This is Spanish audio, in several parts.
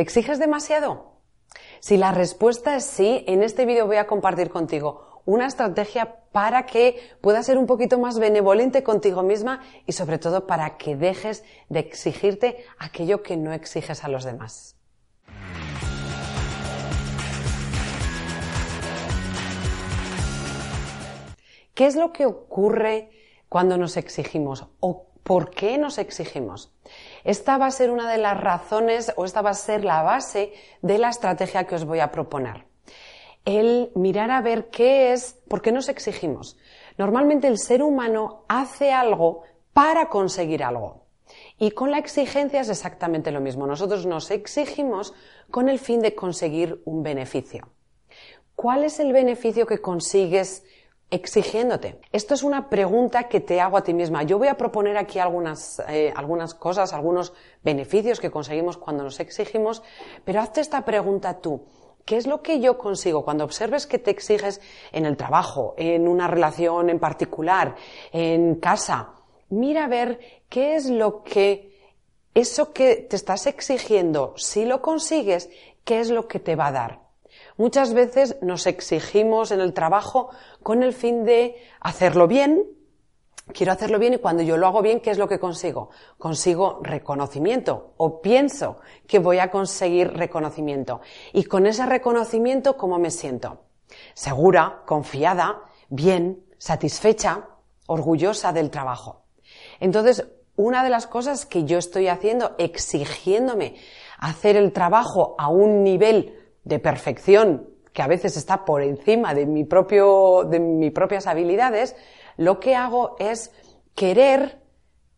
¿Te exiges demasiado? Si la respuesta es sí, en este vídeo voy a compartir contigo una estrategia para que puedas ser un poquito más benevolente contigo misma y sobre todo para que dejes de exigirte aquello que no exiges a los demás. ¿Qué es lo que ocurre cuando nos exigimos o por qué nos exigimos? Esta va a ser una de las razones o esta va a ser la base de la estrategia que os voy a proponer. El mirar a ver qué es, por qué nos exigimos. Normalmente el ser humano hace algo para conseguir algo. Y con la exigencia es exactamente lo mismo. Nosotros nos exigimos con el fin de conseguir un beneficio. ¿Cuál es el beneficio que consigues exigiéndote? Esto es una pregunta que te hago a ti misma. Yo voy a proponer aquí algunas, eh, algunas cosas, algunos beneficios que conseguimos cuando nos exigimos, pero hazte esta pregunta tú. ¿Qué es lo que yo consigo cuando observes que te exiges en el trabajo, en una relación en particular, en casa? Mira a ver qué es lo que eso que te estás exigiendo, si lo consigues, qué es lo que te va a dar. Muchas veces nos exigimos en el trabajo con el fin de hacerlo bien, quiero hacerlo bien y cuando yo lo hago bien, ¿qué es lo que consigo? Consigo reconocimiento o pienso que voy a conseguir reconocimiento. Y con ese reconocimiento, ¿cómo me siento? Segura, confiada, bien, satisfecha, orgullosa del trabajo. Entonces, una de las cosas que yo estoy haciendo, exigiéndome hacer el trabajo a un nivel de perfección que a veces está por encima de mi propio, de mis propias habilidades, lo que hago es querer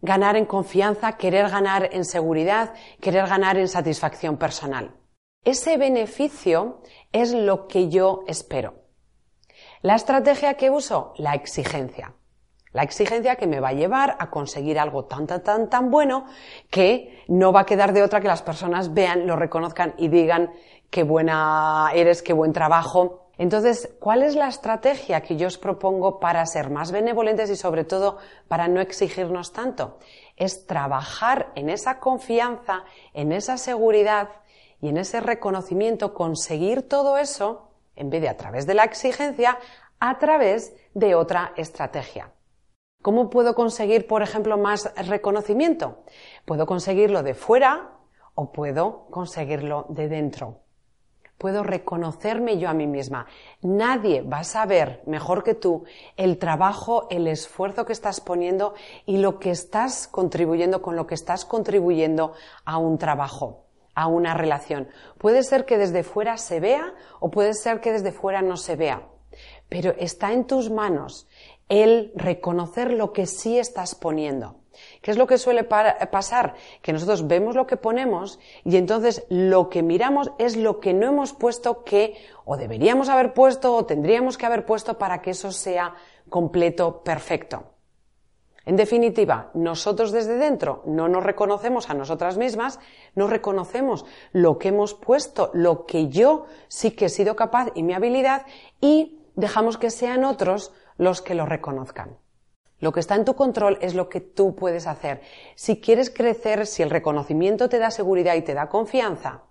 ganar en confianza, querer ganar en seguridad, querer ganar en satisfacción personal. Ese beneficio es lo que yo espero. La estrategia que uso, la exigencia. La exigencia que me va a llevar a conseguir algo tan, tan, tan, tan bueno que no va a quedar de otra que las personas vean, lo reconozcan y digan qué buena eres, qué buen trabajo. Entonces, ¿cuál es la estrategia que yo os propongo para ser más benevolentes y sobre todo para no exigirnos tanto? Es trabajar en esa confianza, en esa seguridad y en ese reconocimiento, conseguir todo eso, en vez de a través de la exigencia, a través de otra estrategia. ¿Cómo puedo conseguir, por ejemplo, más reconocimiento? Puedo conseguirlo de fuera o puedo conseguirlo de dentro. Puedo reconocerme yo a mí misma. Nadie va a saber mejor que tú el trabajo, el esfuerzo que estás poniendo y lo que estás contribuyendo con lo que estás contribuyendo a un trabajo, a una relación. Puede ser que desde fuera se vea o puede ser que desde fuera no se vea. Pero está en tus manos el reconocer lo que sí estás poniendo. ¿Qué es lo que suele pasar? Que nosotros vemos lo que ponemos y entonces lo que miramos es lo que no hemos puesto que o deberíamos haber puesto o tendríamos que haber puesto para que eso sea completo, perfecto. En definitiva, nosotros desde dentro no nos reconocemos a nosotras mismas, no reconocemos lo que hemos puesto, lo que yo sí que he sido capaz y mi habilidad y dejamos que sean otros los que lo reconozcan. Lo que está en tu control es lo que tú puedes hacer. Si quieres crecer, si el reconocimiento te da seguridad y te da confianza,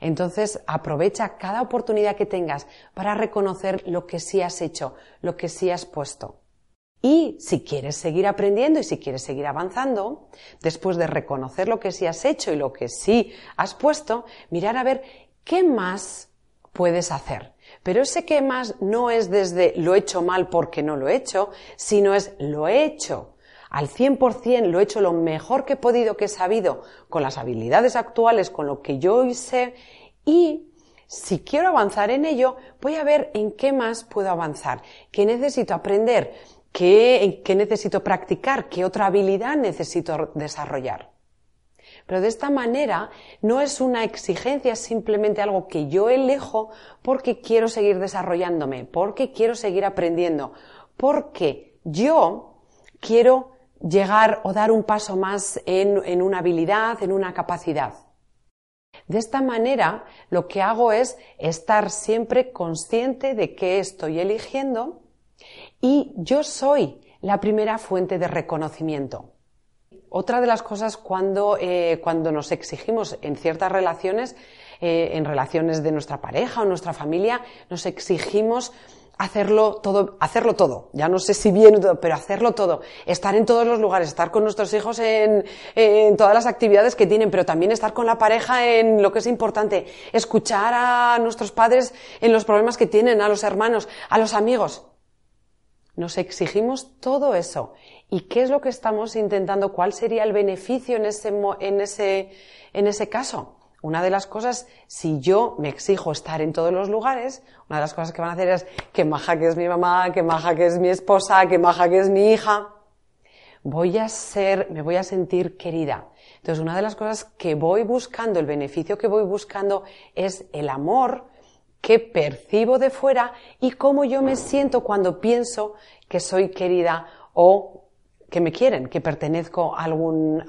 entonces aprovecha cada oportunidad que tengas para reconocer lo que sí has hecho, lo que sí has puesto. Y si quieres seguir aprendiendo y si quieres seguir avanzando, después de reconocer lo que sí has hecho y lo que sí has puesto, mirar a ver qué más puedes hacer. Pero ese que más no es desde lo he hecho mal porque no lo he hecho, sino es lo he hecho. Al 100%, lo he hecho lo mejor que he podido, que he sabido, con las habilidades actuales, con lo que yo hoy sé, y si quiero avanzar en ello, voy a ver en qué más puedo avanzar, qué necesito aprender, qué, qué necesito practicar, qué otra habilidad necesito desarrollar. Pero de esta manera no es una exigencia, es simplemente algo que yo elijo porque quiero seguir desarrollándome, porque quiero seguir aprendiendo, porque yo quiero llegar o dar un paso más en, en una habilidad, en una capacidad. De esta manera, lo que hago es estar siempre consciente de qué estoy eligiendo y yo soy la primera fuente de reconocimiento. Otra de las cosas cuando, eh, cuando nos exigimos en ciertas relaciones, eh, en relaciones de nuestra pareja o nuestra familia, nos exigimos hacerlo todo, hacerlo todo. Ya no sé si bien, pero hacerlo todo. Estar en todos los lugares, estar con nuestros hijos en, en, todas las actividades que tienen, pero también estar con la pareja en lo que es importante. Escuchar a nuestros padres en los problemas que tienen, a los hermanos, a los amigos. Nos exigimos todo eso. ¿Y qué es lo que estamos intentando? ¿Cuál sería el beneficio en ese, en ese, en ese caso? Una de las cosas, si yo me exijo estar en todos los lugares, una de las cosas que van a hacer es que maja que es mi mamá, que maja que es mi esposa, que maja que es mi hija. Voy a ser, me voy a sentir querida. Entonces, una de las cosas que voy buscando, el beneficio que voy buscando es el amor, qué percibo de fuera y cómo yo me siento cuando pienso que soy querida o que me quieren, que pertenezco a, algún,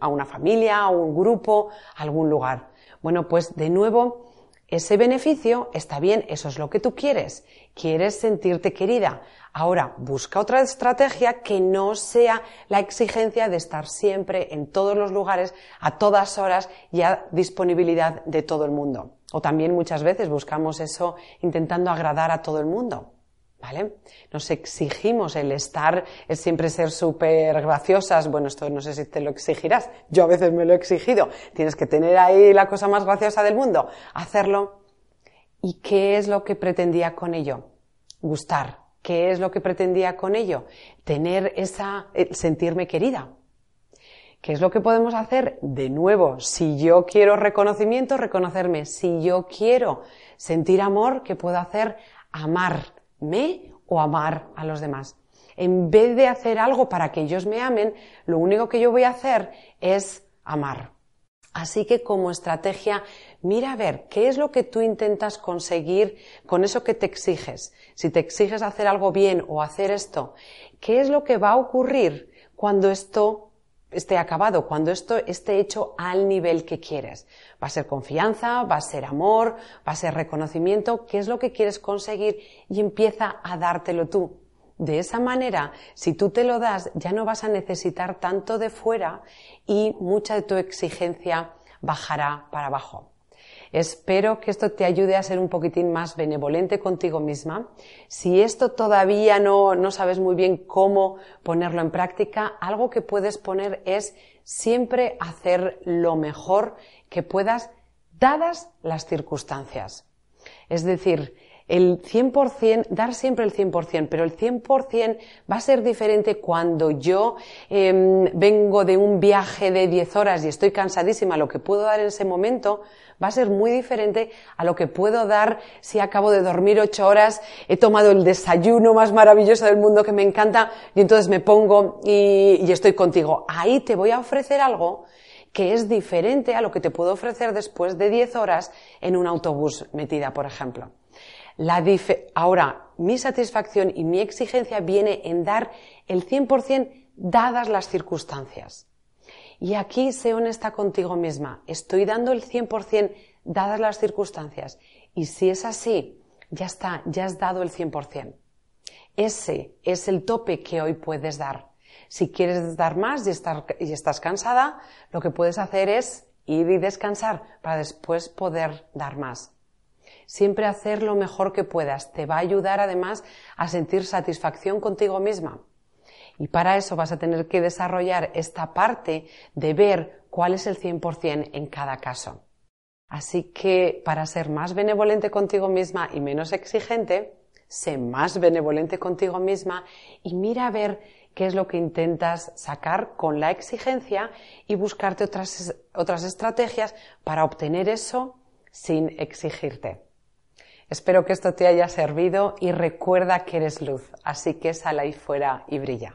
a una familia, a un grupo, a algún lugar. Bueno, pues de nuevo, ese beneficio está bien, eso es lo que tú quieres. Quieres sentirte querida. Ahora, busca otra estrategia que no sea la exigencia de estar siempre en todos los lugares, a todas horas y a disponibilidad de todo el mundo. O también muchas veces buscamos eso intentando agradar a todo el mundo. ¿Vale? Nos exigimos el estar, el siempre ser súper graciosas. Bueno, esto no sé si te lo exigirás. Yo a veces me lo he exigido. Tienes que tener ahí la cosa más graciosa del mundo. Hacerlo. ¿Y qué es lo que pretendía con ello? Gustar. ¿Qué es lo que pretendía con ello? Tener esa, sentirme querida. ¿Qué es lo que podemos hacer? De nuevo, si yo quiero reconocimiento, reconocerme. Si yo quiero sentir amor, ¿qué puedo hacer? Amarme o amar a los demás. En vez de hacer algo para que ellos me amen, lo único que yo voy a hacer es amar. Así que como estrategia, mira a ver qué es lo que tú intentas conseguir con eso que te exiges. Si te exiges hacer algo bien o hacer esto, ¿qué es lo que va a ocurrir cuando esto esté acabado, cuando esto esté hecho al nivel que quieres. Va a ser confianza, va a ser amor, va a ser reconocimiento, qué es lo que quieres conseguir y empieza a dártelo tú. De esa manera, si tú te lo das, ya no vas a necesitar tanto de fuera y mucha de tu exigencia bajará para abajo. Espero que esto te ayude a ser un poquitín más benevolente contigo misma. Si esto todavía no, no sabes muy bien cómo ponerlo en práctica, algo que puedes poner es siempre hacer lo mejor que puedas dadas las circunstancias. Es decir, el 100%, dar siempre el 100%, pero el 100% va a ser diferente cuando yo em, vengo de un viaje de 10 horas y estoy cansadísima, lo que puedo dar en ese momento va a ser muy diferente a lo que puedo dar si acabo de dormir 8 horas, he tomado el desayuno más maravilloso del mundo que me encanta y entonces me pongo y, y estoy contigo. Ahí te voy a ofrecer algo que es diferente a lo que te puedo ofrecer después de 10 horas en un autobús metida, por ejemplo. Ahora, mi satisfacción y mi exigencia viene en dar el 100% dadas las circunstancias. Y aquí sé honesta contigo misma. Estoy dando el 100% dadas las circunstancias. Y si es así, ya está, ya has dado el 100%. Ese es el tope que hoy puedes dar. Si quieres dar más y, y estás cansada, lo que puedes hacer es ir y descansar para después poder dar más. Siempre hacer lo mejor que puedas. Te va a ayudar además a sentir satisfacción contigo misma. Y para eso vas a tener que desarrollar esta parte de ver cuál es el 100% en cada caso. Así que para ser más benevolente contigo misma y menos exigente, sé más benevolente contigo misma y mira a ver qué es lo que intentas sacar con la exigencia y buscarte otras, otras estrategias para obtener eso sin exigirte. Espero que esto te haya servido y recuerda que eres luz, así que sal ahí fuera y brilla.